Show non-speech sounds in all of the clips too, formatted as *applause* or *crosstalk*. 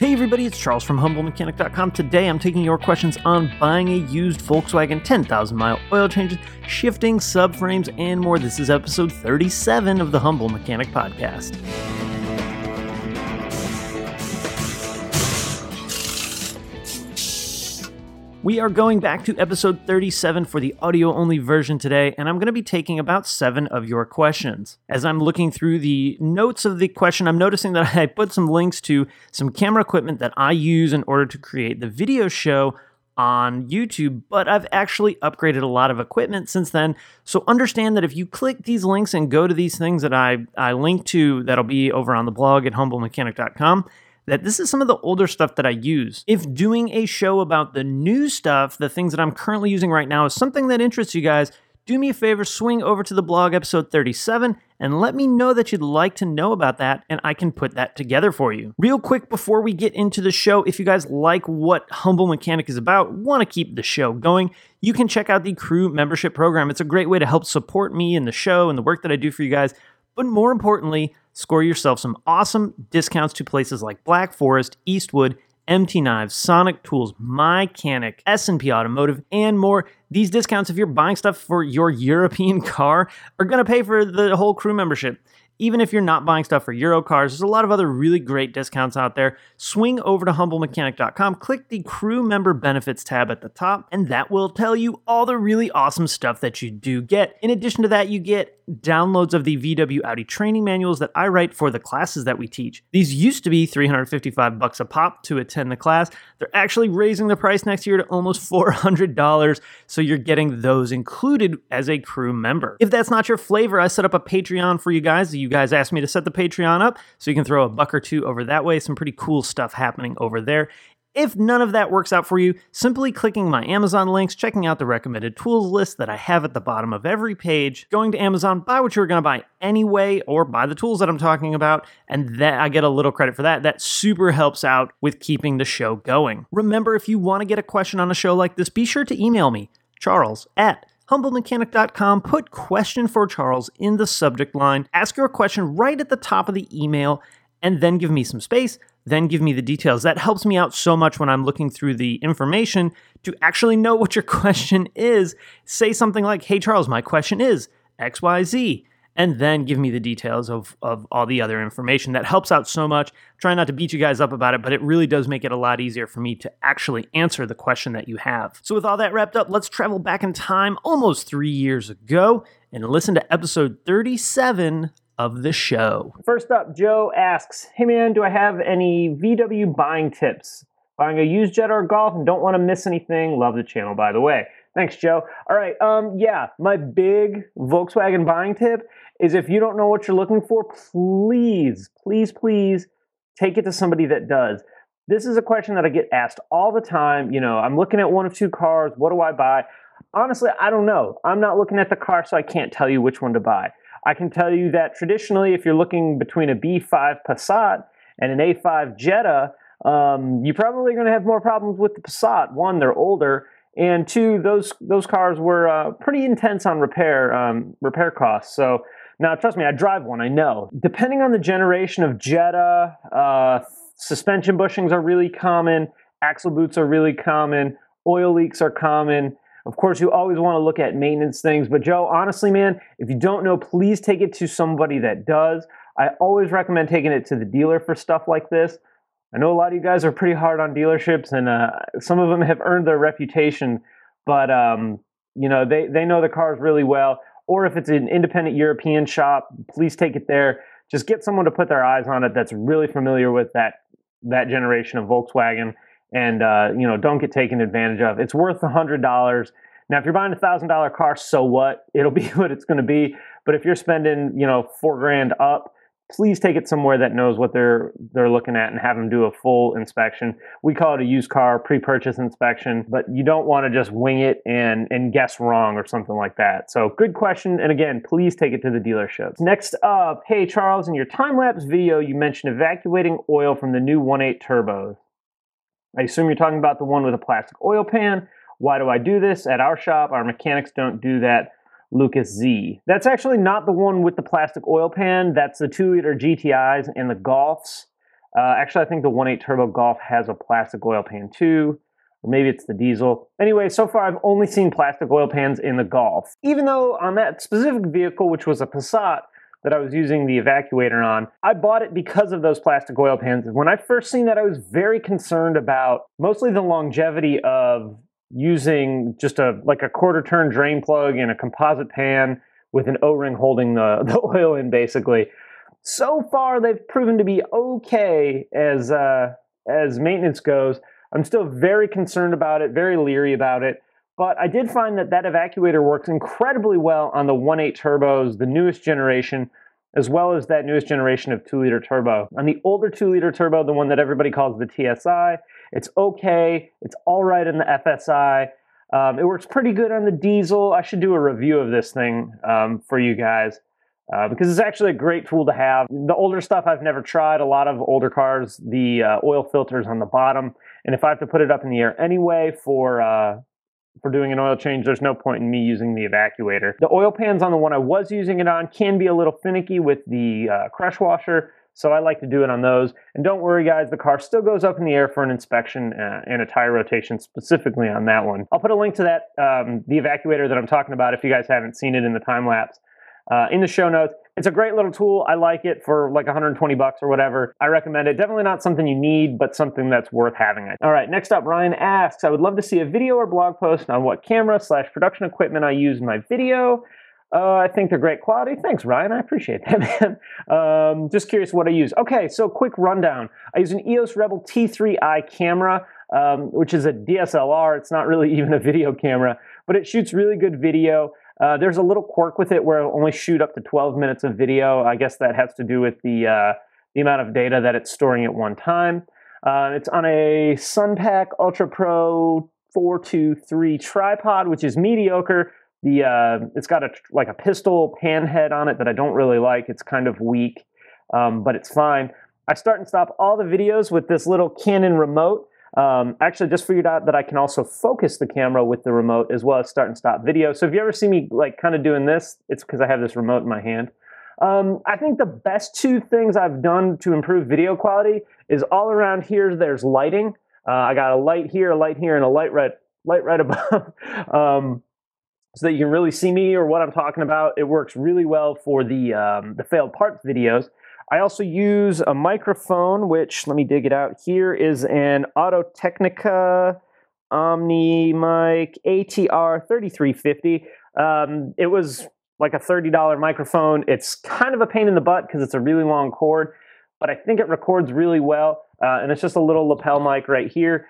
Hey everybody, it's Charles from HumbleMechanic.com. Today I'm taking your questions on buying a used Volkswagen 10,000 mile oil changes, shifting subframes, and more. This is episode 37 of the Humble Mechanic Podcast. We are going back to episode 37 for the audio only version today, and I'm going to be taking about seven of your questions. As I'm looking through the notes of the question, I'm noticing that *laughs* I put some links to some camera equipment that I use in order to create the video show on YouTube, but I've actually upgraded a lot of equipment since then. So understand that if you click these links and go to these things that I, I link to, that'll be over on the blog at humblemechanic.com that this is some of the older stuff that I use. If doing a show about the new stuff, the things that I'm currently using right now, is something that interests you guys, do me a favor, swing over to the blog episode 37 and let me know that you'd like to know about that, and I can put that together for you. Real quick before we get into the show, if you guys like what Humble Mechanic is about, want to keep the show going, you can check out the crew membership program. It's a great way to help support me and the show and the work that I do for you guys. But more importantly, Score yourself some awesome discounts to places like Black Forest, Eastwood, MT Knives, Sonic Tools, Mycanic, S&P Automotive, and more. These discounts, if you're buying stuff for your European *laughs* car, are going to pay for the whole crew membership even if you're not buying stuff for Euro cars, there's a lot of other really great discounts out there. Swing over to humblemechanic.com, click the crew member benefits tab at the top, and that will tell you all the really awesome stuff that you do get. In addition to that, you get downloads of the VW Audi training manuals that I write for the classes that we teach. These used to be 355 bucks a pop to attend the class. They're actually raising the price next year to almost $400, so you're getting those included as a crew member. If that's not your flavor, I set up a Patreon for you guys. You guys asked me to set the Patreon up, so you can throw a buck or two over that way. Some pretty cool stuff happening over there. If none of that works out for you, simply clicking my Amazon links, checking out the recommended tools list that I have at the bottom of every page, going to Amazon, buy what you were going to buy anyway, or buy the tools that I'm talking about, and that I get a little credit for that. That super helps out with keeping the show going. Remember, if you want to get a question on a show like this, be sure to email me, charles at humblemechanic.com, put question for Charles in the subject line, ask your question right at the top of the email, and then give me some space, then give me the details. That helps me out so much when I'm looking through the information to actually know *laughs* what your question is. Say something like, Hey, Charles, my question is XYZ and then give me the details of, of all the other information. That helps out so much. Try not to beat you guys up about it, but it really does make it a lot easier for me to actually answer the question that you have. So, with all that wrapped up, let's travel back in time almost three years ago and listen to episode 37 of the show. First up, Joe asks Hey man, do I have any VW buying tips? Buying a used Jetta or Golf and don't want to miss anything. Love the channel, by the way. Thanks, Joe. All right. Um, yeah, my big Volkswagen buying tip is if you don't know what you're looking for, please, please, please take it to somebody that does. This is a question that I get asked all the time. You know, I'm looking at one of two cars. What do I buy? Honestly, I don't know. I'm not looking at the car, so I can't tell you which one to buy. I can tell you that traditionally, if you're looking between a B5 Passat and an A5 Jetta, um, you're probably going to have more problems with the Passat. One, they're older, and two, those those cars were uh, pretty intense on repair um, repair costs. So now, trust me, I drive one. I know. Depending on the generation of Jetta, uh, suspension bushings are really common. Axle boots are really common. Oil leaks are common. Of course, you always want to look at maintenance things. But Joe, honestly, man, if you don't know, please take it to somebody that does. I always recommend taking it to the dealer for stuff like this. I know a lot of you guys are pretty hard on dealerships, and uh, some of them have earned their reputation, but um, you know they they know the cars really well. Or if it's an independent European shop, please take it there. Just get someone to put their eyes on it that's really familiar with that that generation of Volkswagen, and uh, you know don't get taken advantage of. It's worth a hundred dollars. Now, if you're buying a thousand dollar car, so what? It'll be *laughs* what it's going to be. But if you're spending, you know, four grand up, please take it somewhere that knows what they're they're looking at and have them do a full inspection. We call it a used car pre-purchase inspection, but you don't want to just wing it and and guess wrong or something like that. So good question and again, please take it to the dealership. Next up, hey Charles, in your time-lapse video you mentioned evacuating oil from the new 1.8 turbos. I assume you're talking about the one with a plastic oil pan. Why do I do this? At our shop, our mechanics don't do that. Lucas Z. That's actually not the one with the plastic oil pan. That's the two liter GTIs and the Golfs. Uh, actually, I think the 1.8 turbo Golf has a plastic oil pan too. Or maybe it's the diesel. Anyway, so far I've only seen plastic oil pans in the Golf. Even though on that specific vehicle, which was a Passat, that I was using the evacuator on. I bought it because of those plastic oil pans. When I first seen that, I was very concerned about mostly the longevity of using just a like a quarter turn drain plug in a composite pan with an O-ring holding the, *laughs* the oil in basically. So far they've proven to be okay as uh, as maintenance goes. I'm still very concerned about it, very leery about it. But I did find that that evacuator works incredibly well on the 1.8 turbos, the newest generation, as well as that newest generation of 2 liter turbo. On the older 2 liter turbo, the one that everybody calls the TSI, it's okay. It's all right in the FSI. Um, it works pretty good on the diesel. I should do a review of this thing um, for you guys. Uh, because it's actually a great tool to have. The older stuff I've never tried. A lot of older cars, the uh, oil filters on the bottom, and if I have to put it up in the air anyway for uh, for doing an oil change, there's no point in me using the evacuator. The oil pans on the one I was using it on can be a little finicky with the uh, crush washer, so I like to do it on those. And don't worry, guys, the car still goes up in the air for an inspection uh, and a tire rotation specifically on that one. I'll put a link to that, um, the evacuator that I'm talking about, if you guys haven't seen it in the time lapse uh, in the show notes. It's a great little tool. I like it for like 120 bucks or whatever. I recommend it. Definitely not something you need, but something that's worth having. It. All right, next up, Ryan asks, I would love to see a video or blog post on what camera slash production equipment I use in my video. Uh, I think they're great quality. Thanks, Ryan. I appreciate that, *laughs* man. Um, just curious what I use. Okay, so quick rundown. I use an EOS Rebel T3i camera, um, which is a DSLR. It's not really *laughs* even a video camera, but it shoots really good video. Uh, there's a little quirk with it where it'll only shoot up to 12 minutes of video. I guess that has to do with the uh, the amount of data that it's storing at one time. Uh, it's on a Sunpak Ultra Pro 423 tripod, which is mediocre. The uh, it's got a like a pistol pan head on it that I don't really like. It's kind of weak, um, but it's fine. I start and stop all the videos with this little Canon remote. Um, actually, just figured out that I can also focus the camera with the remote as well as start and stop video. So if you ever see me like kind of doing this, it's because I have this remote in my hand. Um, I think the best two things I've done to improve video quality is all around here. There's lighting. Uh, I got a light here, a light here, and a light right, light right *laughs* above, um, so that you can really see me or what I'm talking about. It works really well for the um, the failed parts videos. I also use a microphone, which let me dig it out. Here is an Auto Technica Omni Mic ATR 3350. Um, it was like a $30 microphone. It's kind of a pain in the butt because it's a really long cord, but I think it records really well. Uh, and it's just a little lapel mic right here.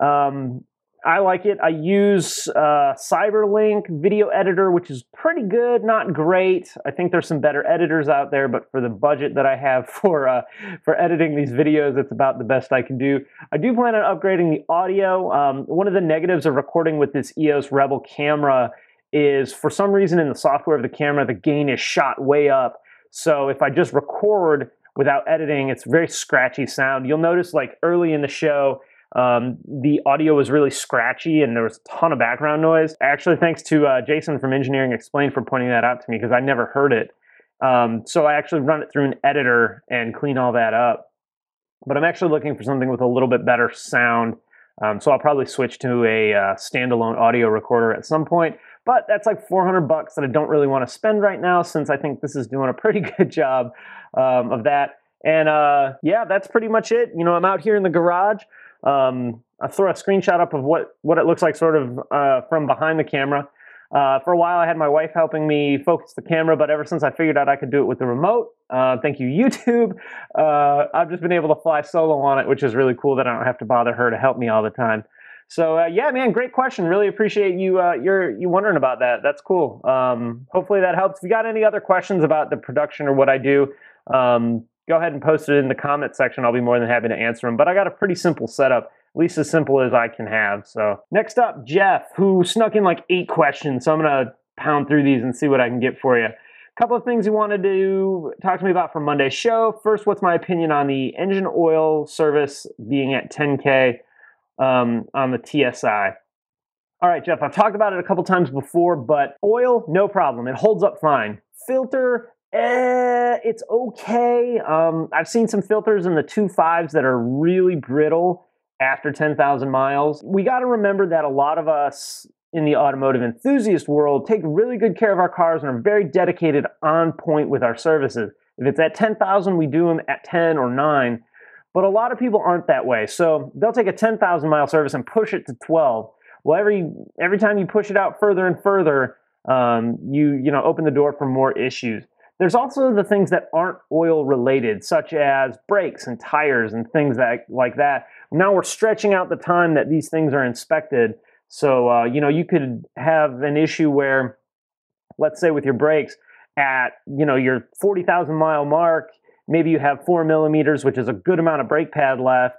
Um, I like it. I use uh, Cyberlink video editor, which is pretty good, not great. I think there's some better editors out there, but for the budget that I have *laughs* for uh, for editing these videos, it's about the best I can do. I do plan on upgrading the audio. Um, one of the negatives of recording with this EOS Rebel camera is for some reason in the software of the camera, the gain is shot way up. So if I just record without editing, it's very scratchy sound. You'll notice like early in the show, um, the audio was really scratchy and there was a ton of background noise. Actually, thanks to uh, Jason from Engineering Explained for pointing that out to me because I never heard it. Um, so I actually run it through an editor and clean all that up. But I'm actually looking for something with a little bit better sound. Um, so I'll probably switch to a uh, standalone audio recorder at some point. But that's like 400 bucks that I don't really want to spend right now since I think this is doing a pretty *laughs* good job um, of that. And uh, yeah, that's pretty much it. You know, I'm out here in the garage. Um, I throw a screenshot up of what, what it looks like sort of uh, from behind the camera. Uh, for a while, I had my wife helping me focus the camera, but ever since I figured out I could do it with the remote, uh, thank you, YouTube, *laughs* uh, I've just been able to fly solo on it, which is really cool that I don't have to bother her to help me all the time. So uh, yeah, man, great question. Really appreciate you uh, you're you wondering about that. That's cool. Um, hopefully that helps. If you got any other questions about the production or what I do, um, go ahead and post it in the comment section. I'll be more than happy to answer them. But I got a pretty simple setup, at least as simple as I can have. So next up, Jeff, who snuck in like eight questions. So I'm gonna pound through these and see what I can get for you. A couple of things you wanted to talk to me about for Monday's show. First, what's my opinion on the engine oil service being at 10K um, on the TSI? All right, Jeff, I've talked about it a couple times before, but oil, no problem. It holds up fine. Filter, Eh, it's okay. Um, I've seen some filters in the two fives that are really brittle after 10,000 miles. We got to remember that a lot of us in the automotive enthusiast world take really good care of our cars and are very dedicated on point with our services. If it's at 10,000, we do them at 10 or 9. But a lot of people aren't that way. So they'll take a 10,000 mile service and push it to 12. Well, every, every time you push it out further and further, um, you, you know, open the door for more issues. There's also the things that aren't oil related, such as brakes and tires and things that, like that. Now we're stretching out the time that these things are inspected. So, uh, you know, you could have an issue where, let's say with your brakes, at, you know, your 40,000 mile mark, maybe you have four millimeters, which is a good amount of brake pad left,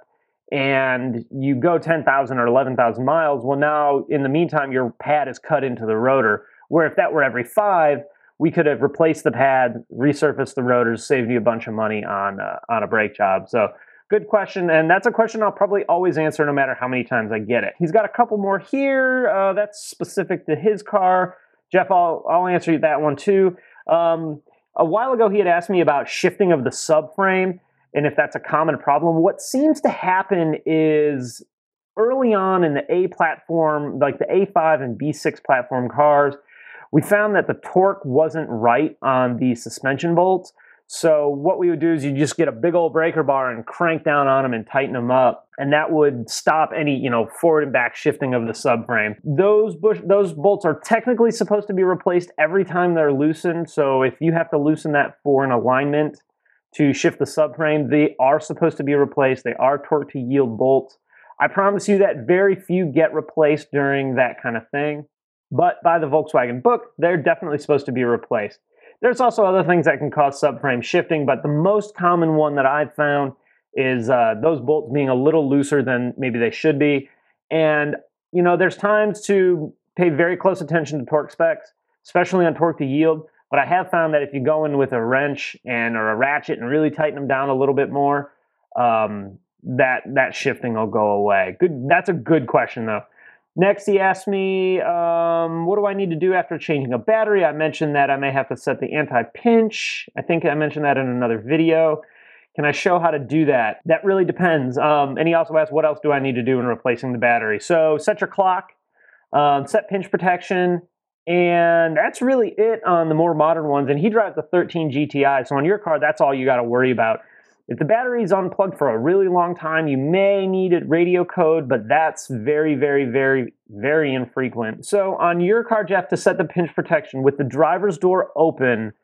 and you go 10,000 or 11,000 miles. Well, now in the meantime, your pad is cut into the rotor. Where if that were every five, we could have replaced the pad, resurfaced the rotors, saved you a bunch of money on uh, on a brake job. So good question, and that's a question I'll probably always answer no matter how many times I get it. He's got a couple more here. Uh, that's specific to his car. Jeff, I'll I'll answer that one too. Um, a while ago, he had asked me about shifting of the subframe and if that's a common problem. What seems to happen is early on in the A platform, like the A5 and B6 platform cars, we found that the torque wasn't right on the suspension bolts. So what we would do is you just get a big old breaker bar and crank down on them and tighten them up, and that would stop any you know forward and back shifting of the subframe. Those bush those bolts are technically supposed to be replaced every time they're loosened. So if you have to loosen that for an alignment to shift the subframe, they are supposed to be replaced. They are torque to yield bolts. I promise you that very few get replaced during that kind of thing. But by the Volkswagen book, they're definitely supposed to be replaced. There's also other things that can cause subframe shifting, but the most common one that I've found is uh, those bolts being a little looser than maybe they should be. And, you know, there's times to pay very close attention to torque specs, especially on torque to yield. But I have found that if you go in with a wrench and or a ratchet and really tighten them down a little bit more, um, that that shifting will go away. Good. That's a good question though. Next, he asked me, um, what do I need to do after changing a battery? I mentioned that I may have to set the anti-pinch. I think I mentioned that in another video. Can I show how to do that? That really depends. Um, and he also asked, what else do I need to do in replacing the battery? So set your clock, um, set pinch protection, and that's really it on the more modern ones. And he drives a 13 GTI, so on your car, that's all you got to worry about. If the battery is unplugged for a really long time, you may need a radio code, but that's very, very, very, very infrequent. So on your car, Jeff, to set the pinch protection with the driver's door open,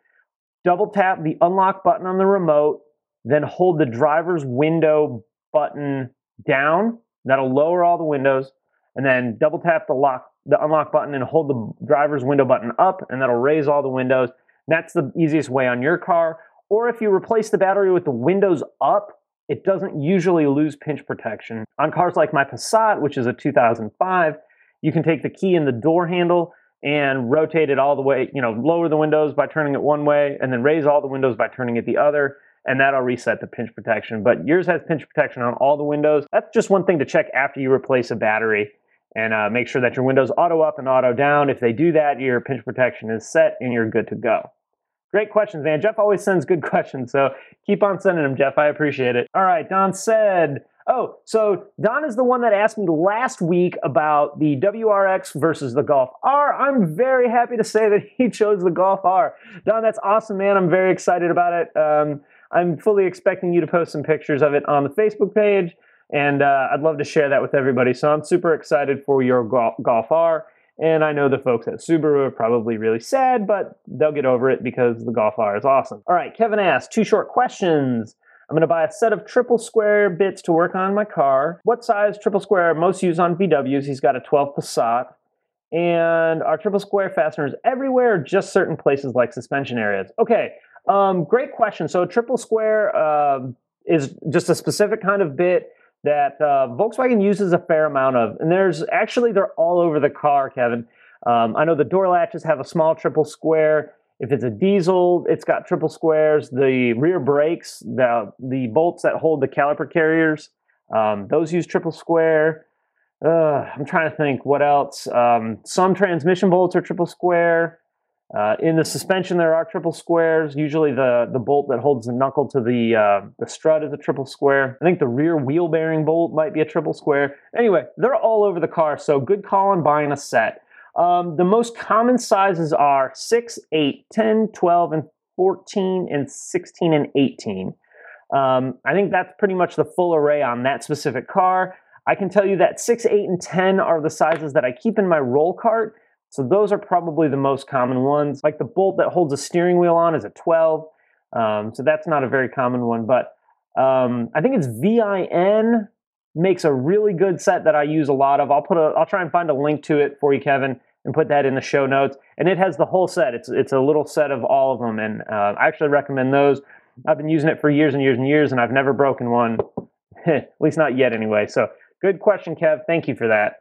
double tap the unlock button on the remote, then hold the driver's window button down. That'll lower all the windows, and then double tap the lock, the unlock button, and hold the driver's window button up, and that'll raise all the windows. That's the easiest way on your car. Or if you replace the battery with the windows up, it doesn't usually lose pinch protection. On cars like my Passat, which is a 2005, you can take the key in the door handle and rotate it all the way, you know, lower the windows by turning it one way and then raise all the windows by turning it the other. And that'll reset the pinch protection. But yours has pinch protection on all the windows. That's just one thing to check after you replace a battery and uh, make sure that your windows auto up and auto down. If they do that, your pinch protection is set and you're good to go. Great questions, man. Jeff always sends good *laughs* questions, so keep on sending them, Jeff. I appreciate it. All right, Don said, Oh, so Don is the one that asked me last week about the WRX versus the Golf R. I'm very happy to say that *laughs* he chose the Golf R. Don, that's awesome, man. I'm very excited about it. Um, I'm fully expecting you to post some pictures of it on the Facebook page, and uh, I'd love to share that with everybody. So I'm super excited for your Golf R. And I know the folks at Subaru are probably really sad, but they'll get over it because the Golf R is awesome. All right, Kevin asked two short questions. I'm going to buy a set of triple square bits to work on my car. What size triple square most used on VWs? He's got a 12 Passat. And are triple square fasteners everywhere or just certain places like suspension areas? Okay, um, great question. So, triple square uh, is just a specific kind of bit that uh, Volkswagen uses a fair amount of. And there's actually, they're all over the car, Kevin. Um, I know the door latches have a small triple square. If it's a diesel, it's got triple squares. The rear brakes, the, the bolts that hold the caliper carriers, um, those use triple square. Uh, I'm trying to think what else. Um, some transmission bolts are triple square. Uh, in the suspension, there are triple squares. Usually, the, the bolt that holds the knuckle to the uh, the strut is a triple square. I think the rear wheel bearing bolt might be a triple square. Anyway, they're all over the car, so good call on buying a set. Um, the most common sizes are 6, 8, 10, 12, and 14, and 16 and 18. Um, I think that's pretty much the full array on that specific car. I can tell you that 6, 8, and 10 are the sizes that I keep in my roll cart. So those are probably the most common ones. Like the bolt that holds a steering wheel on is a 12. Um, so that's not a very common one, but um, I think it's VIM makes a really good set that I use a lot of. I'll put a, I'll try and find a link to it for you, Kevin, and put that in the show notes. And it has the whole set. It's it's a little set of all of them, and uh, I actually recommend those. I've been using it for years and years and years, and I've never broken one, *laughs* at least not yet, anyway. So good question, Kev. Thank you for that.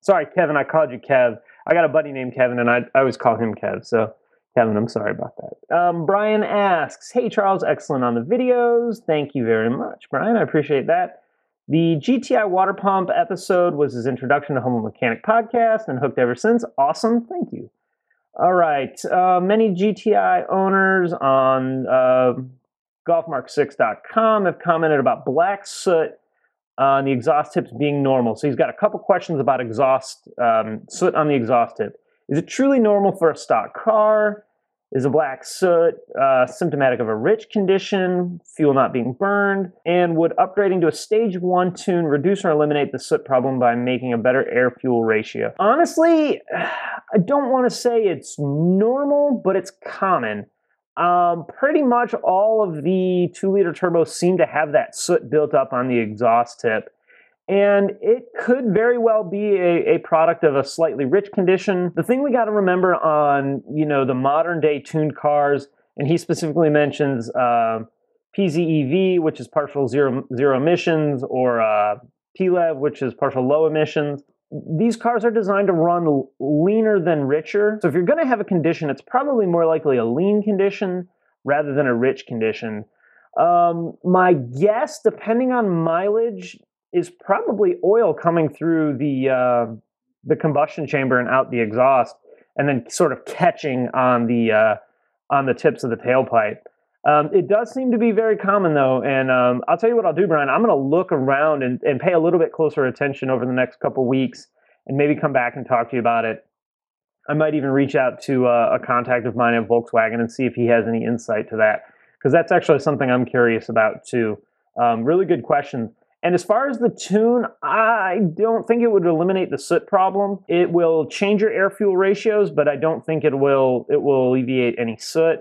Sorry, Kevin, I called you Kev. I got a buddy named Kevin, and I, I always call him Kev. So, Kevin, I'm sorry about that. Um, Brian asks, Hey, Charles, excellent on the videos. Thank you very much, Brian. I appreciate that. The GTI water pump episode was his introduction to Humble Mechanic podcast and hooked ever since. Awesome. Thank you. All right. Uh, many GTI owners on uh, golfmark6.com have commented about black soot on the exhaust tips being normal. So he's got a couple questions about exhaust um, soot on the exhaust tip. Is it truly normal for a stock car? Is a black soot uh, symptomatic of a rich condition, fuel not being burned? And would upgrading to a stage one tune reduce or eliminate the soot problem by making a better air fuel ratio? Honestly, *sighs* I don't want to say it's normal, but it's common. Um, pretty much all of the two liter turbos seem to have that soot built up on the exhaust tip. And it could very well be a, a product of a slightly rich condition. The thing we got to remember on, you know, the modern day tuned cars, and he specifically mentions uh, PZEV, which is partial zero, zero emissions, or uh, PLEV, which is partial low emissions these cars are designed to run leaner than richer. So if you're going to have a condition, it's probably more likely a lean condition rather than a rich condition. Um, my guess, depending on mileage, is probably oil coming through the uh, the combustion chamber and out the exhaust, and then sort of catching on the uh, on the tips of the tailpipe. Um, it does seem to be very common though, and um, I'll tell you what I'll do, Brian. I'm going to look around and, and pay a little bit closer attention over the next couple weeks, and maybe come back and talk to you about it. I might even reach out to uh, a contact of mine at Volkswagen and see if he has any insight to that, because that's actually something I'm curious about too. Um, really good question. And as far as the tune, I don't think it would eliminate the soot problem. It will change your air fuel ratios, but I don't think it will it will alleviate any soot.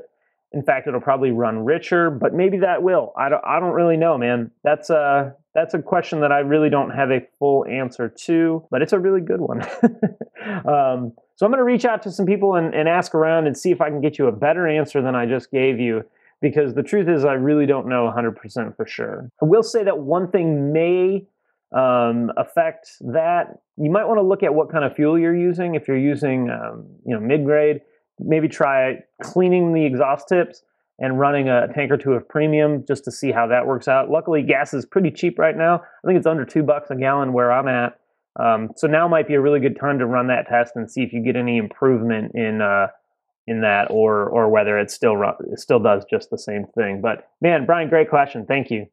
In fact, it'll probably run richer, but maybe that will. I don't, I don't really know, man. That's a, that's a question that I really don't have a full answer to, but it's a really good one. *laughs* um, so I'm going to reach out to some people and, and ask around and see if I can get you a better answer than I just gave you because the truth is I really don't know 100% for sure. I will say that one thing may um, affect that. You might want to look at what kind of fuel you're using. If you're using, um, you know, mid-grade, maybe try cleaning the exhaust tips and running a tank or two of premium just to see how that works out. Luckily, gas is pretty cheap right now. I think it's under two bucks a gallon where I'm at. Um, so now might be a really good time to run that test and see if you get any improvement in uh, in that, or or whether it still run, it still does just the same thing. But man, Brian, great question. Thank you.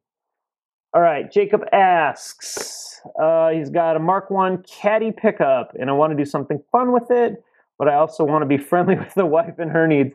All right, Jacob asks. Uh, he's got a Mark One Caddy pickup, and I want to do something fun with it but I also want to be *laughs* friendly with the wife and her needs.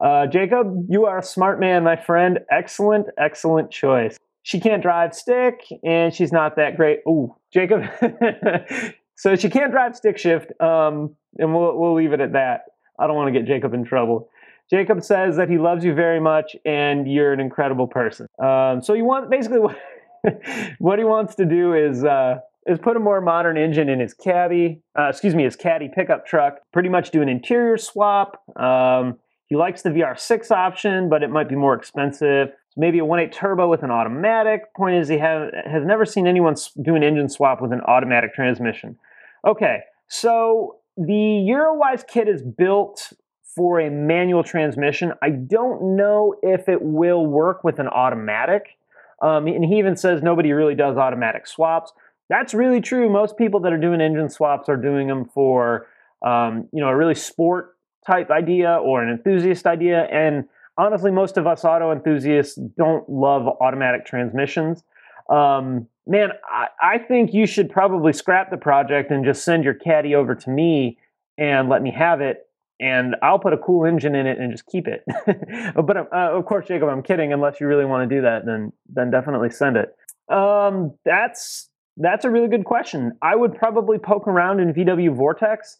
Uh, Jacob, you are a smart man, my friend. Excellent, excellent choice. She can't drive stick, and she's not that great. Ooh, Jacob. *laughs* so she can't drive stick shift, um, and we'll, we'll leave it at that. I don't want to get Jacob in trouble. Jacob says that he loves you very much, and you're an incredible person. Um, so you want basically what, *laughs* what he wants to do is uh, is put a more modern engine in his caddy, uh, excuse me, his caddy pickup truck. Pretty much do an interior swap. Um, he likes the VR6 option, but it might be more expensive. So maybe a 1.8 turbo with an automatic. Point is, he have, has never seen anyone do an engine swap with an automatic transmission. Okay, so the Eurowise kit is built for a manual transmission. I don't know if it will work with an automatic. Um, and he even says nobody really does automatic swaps. That's really true. Most people that are doing engine swaps are doing them for, um, you know, a really sport type idea or an enthusiast idea. And honestly, most of us auto enthusiasts don't love automatic transmissions. Um, man, I, I think you should probably scrap the project and just send your caddy over to me and let me have it and I'll put a cool engine in it and just keep it. *laughs* but uh, of course, Jacob, I'm kidding. Unless you really want to do that, then then definitely send it. Um, that's that's a really good question. I would probably poke around in VW Vortex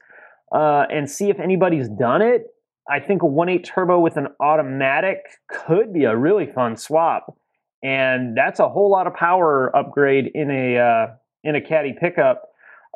uh, and see if anybody's done it. I think a 1.8 turbo with an automatic could be a really fun swap, and that's a whole lot of power upgrade in a uh, in a caddy pickup.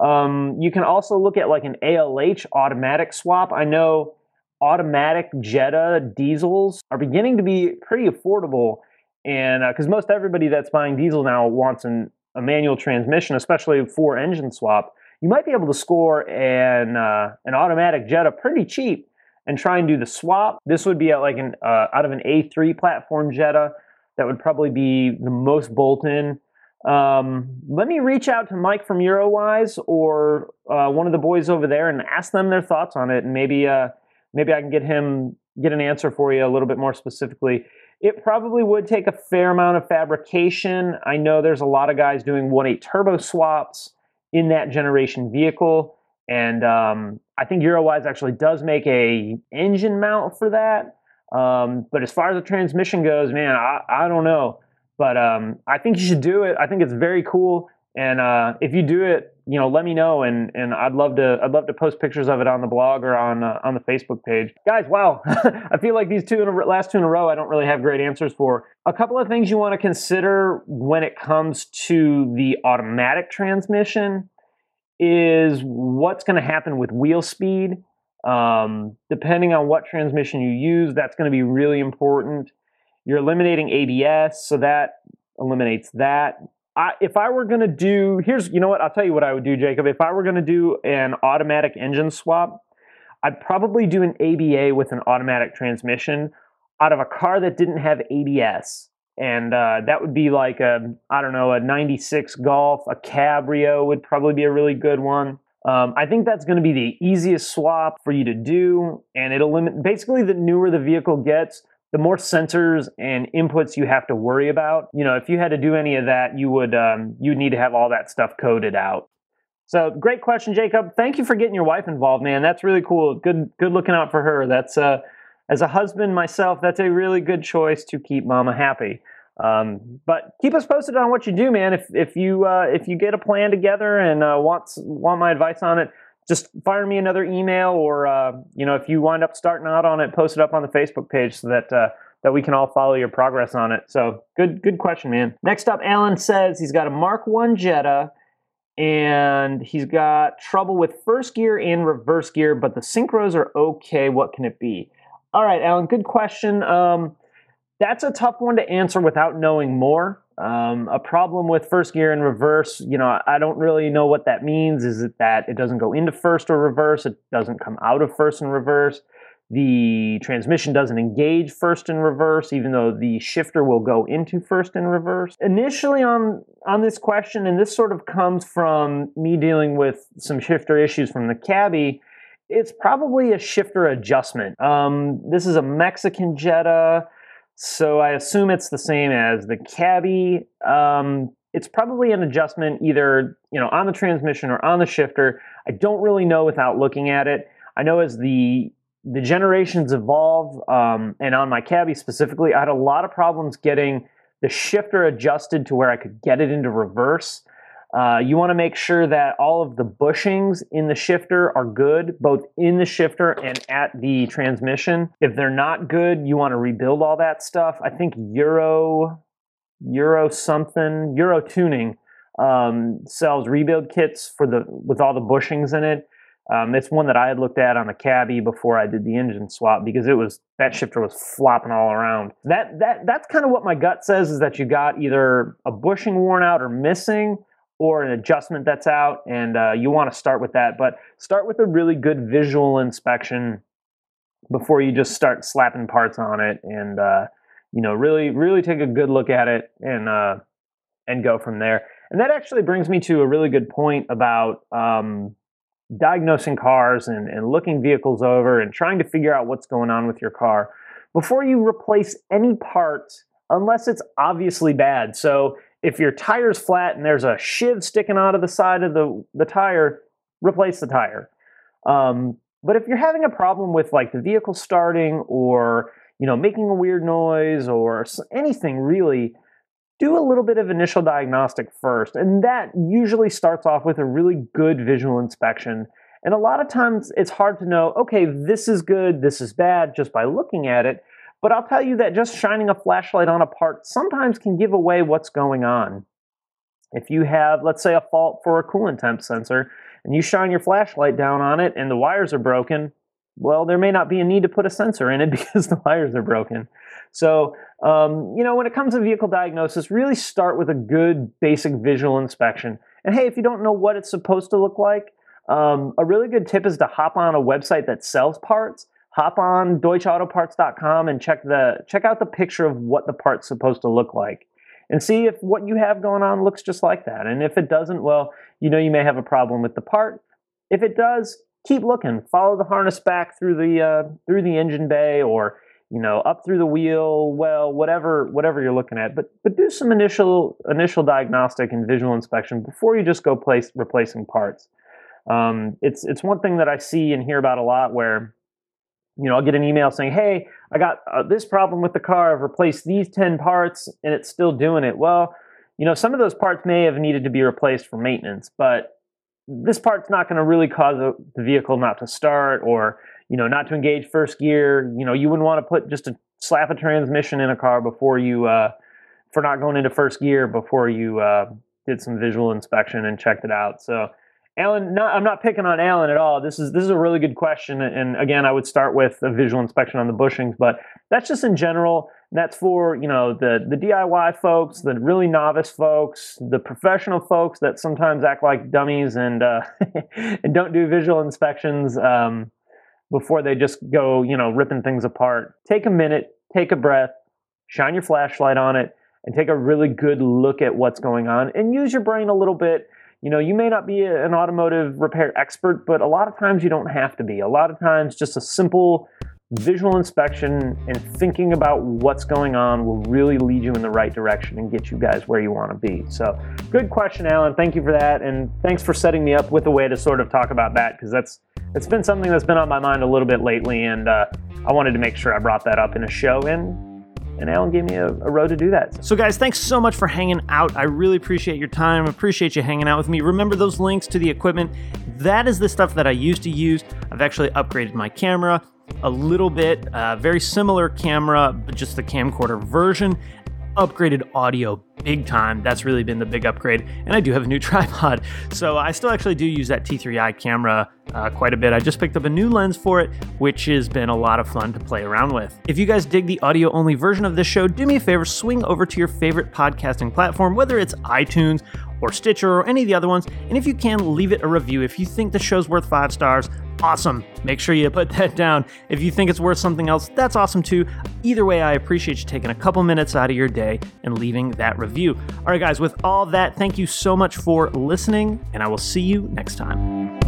Um, you can also look at like an ALH automatic swap. I know automatic Jetta diesels are beginning to be pretty affordable, and because uh, most everybody that's buying diesel now wants an, a manual transmission, especially for engine swap, you might be able to score an uh, an automatic Jetta pretty cheap and try and do the swap. This would be at like an uh, out of an A3 platform Jetta. That would probably be the most bolt-in um, let me reach out to Mike from Eurowise or uh, one of the boys over there and ask them their thoughts on it, and maybe uh, maybe I can get him get an answer for you a little bit more specifically. It probably would take a fair amount of fabrication. I know there's a lot of guys doing 1.8 turbo swaps in that generation vehicle, and um, I think Eurowise actually does make a engine mount for that. Um, but as far as the transmission goes, man, I, I don't know. But um, I think you should do it. I think it's very cool. And uh, if you do it, you know, let me know, and and I'd love to I'd love to post pictures of it on the blog or on uh, on the Facebook page. Guys, wow, *laughs* I feel like these two in a, last two in a row I don't really have great answers for. A couple of things you want to consider when it comes to the automatic transmission is what's going to happen with wheel speed. Um, depending on what transmission you use, that's going to be really important. You're eliminating ABS, so that eliminates that. I, if I were going to do, here's, you know what, I'll tell you what I would do, Jacob. If I were going to do an automatic engine swap, I'd probably do an ABA with an automatic transmission out of a car that didn't have ABS. And uh, that would be like a, I don't know, a 96 Golf, a Cabrio would probably be a really good one. Um, I think that's going to be the easiest swap for you to do. And it'll limit, basically, the newer the vehicle gets, the more sensors and inputs you have to worry about. You know, if you had to do any of that, you would um, you'd need to have all that stuff coded out. So great question, Jacob. Thank you for getting your wife involved, man. That's really cool. Good good looking out for her. That's uh, as a husband myself, that's a really good choice to keep mama happy. Um, but keep us posted on what you do, man. If if you uh, if you get a plan together and uh, want want my advice on it, just fire me another email or uh, you know if you wind up starting out on it post it up on the facebook page so that uh, that we can all follow your progress on it. So good good question man. Next up alan says he's got a mark 1 jetta and he's got trouble with first gear and reverse gear but the synchros are okay. What can it be? All right alan good question. Um, that's a tough one to answer without knowing more um, a problem with first gear and reverse, you know, I don't really know what that means. Is it that it doesn't go into first or reverse? It doesn't come out of first and reverse. The transmission doesn't engage first and reverse, even though the shifter will go into first and reverse. Initially, on on this question, and this sort of comes from me dealing with some shifter issues from the cabbie. It's probably a shifter adjustment. Um, this is a Mexican Jetta. So I assume it's the same as the cabbie. Um, it's probably an adjustment either you know on the transmission or on the shifter. I don't really know without looking at it. I know as the the generations evolve, um, and on my cabbie specifically, I had a lot of problems getting the shifter adjusted to where I could get it into reverse. Uh, you want to make sure that all of the bushings in the shifter are good, both in the shifter and at the transmission. If they're not good, you want to rebuild all that stuff. I think Euro, Euro something, Euro tuning um, sells rebuild kits for the with all the bushings in it. Um, it's one that I had looked at on the cabbie before I did the engine swap because it was that shifter was flopping all around. That that that's kind of what my gut says is that you got either a bushing worn out or missing or an adjustment that's out, and uh, you want to start with that. But start with a really good visual inspection before you just start slapping parts on it, and uh, you know, really, really take a good look at it and uh, and go from there. And that actually brings me to a really good point about um, diagnosing cars and, and looking vehicles over and trying to figure out what's going on with your car before you replace any parts unless it's obviously bad. So if your tire's flat and there's a shiv sticking out of the side of the, the tire, replace the tire. Um, but if you're having a problem with like the vehicle starting or you know making a weird noise or anything really, do a little bit of initial diagnostic first, and that usually starts off with a really good visual inspection. And a lot of times it's hard to know, okay, this is good, this is bad just by looking at it. But I'll tell you that just shining a flashlight on a part sometimes can give away what's going on. If you have, let's say, a fault for a coolant temp sensor, and you shine your flashlight down on it and the wires are broken, well, there may not be a need to put a sensor in it *laughs* because the wires are broken. So, um, you know, when it comes to vehicle diagnosis, really start with a good basic visual inspection. And hey, if you don't know what it's supposed to look like, um, a really good tip is to hop on a website that sells parts. Hop on DeutschAutoparts.com and check the check out the picture of what the part's supposed to look like and see if what you have going on looks just like that. And if it doesn't, well, you know you may have a problem with the part. If it does, keep looking. Follow the harness back through the uh, through the engine bay or you know up through the wheel well whatever whatever you're looking at but but do some initial initial diagnostic and visual inspection before you just go place replacing parts um, it's it's one thing that i see and hear about a lot where you know i'll get an email saying hey I got uh, this problem with the car. I've replaced these 10 parts and it's still doing it. Well, you know, some of those parts may have needed to be replaced for maintenance, but this part's not going to really cause the vehicle not to start or, you know, not to engage first gear. You know, you wouldn't want to put just a slap a transmission in a car before you, uh, for not going into first gear before you uh, did some visual inspection and checked it out. So, Alan, not, I'm not picking on Alan at all. This is this is a really good question, and again, I would start with a visual inspection on the bushings, but that's just in general. That's for you know the the DIY folks, the really novice folks, the professional folks that sometimes act like dummies and uh, *laughs* and don't do visual inspections um, before they just go you know ripping things apart. Take a minute, take a breath, shine your flashlight on it, and take a really good look at what's going on, and use your brain a little bit you know, you may not be an automotive repair expert, but a lot of times you don't have to be. A lot of times, just a simple visual inspection and thinking about what's going on will really lead you in the right direction and get you guys where you want to be. So, good question, Alan. Thank you for that, and thanks for setting me up with a way to sort of talk about that because that's it's been something that's been on my mind a little bit lately, and uh, I wanted to make sure I brought that up in a show. And and Alan gave me a, a road to do that. So, guys, thanks so much for hanging out. I really appreciate your time. Appreciate you hanging out with me. Remember those links to the equipment. That is the stuff that I used to use. I've actually upgraded my camera a little bit, uh, very similar camera, but just the camcorder version upgraded audio big time. That's really been the big upgrade. And I do have a new *laughs* tripod. So I still actually do use that T3i camera uh, quite a bit. I just picked up a new lens for it, which has been a lot of fun to play around with. If you guys dig the audio only version of this show, do me a favor, swing over to your favorite podcasting platform, whether it's iTunes or Stitcher or any of the other ones. And if you can, leave it a review. If you think the show's worth five stars, awesome. Make sure you put *laughs* that down. If you think it's worth something else, that's awesome too. Either way, I appreciate you taking a couple minutes out of your day and leaving that review. All right, guys, with all that, thank you so much for listening, and I will see you next time.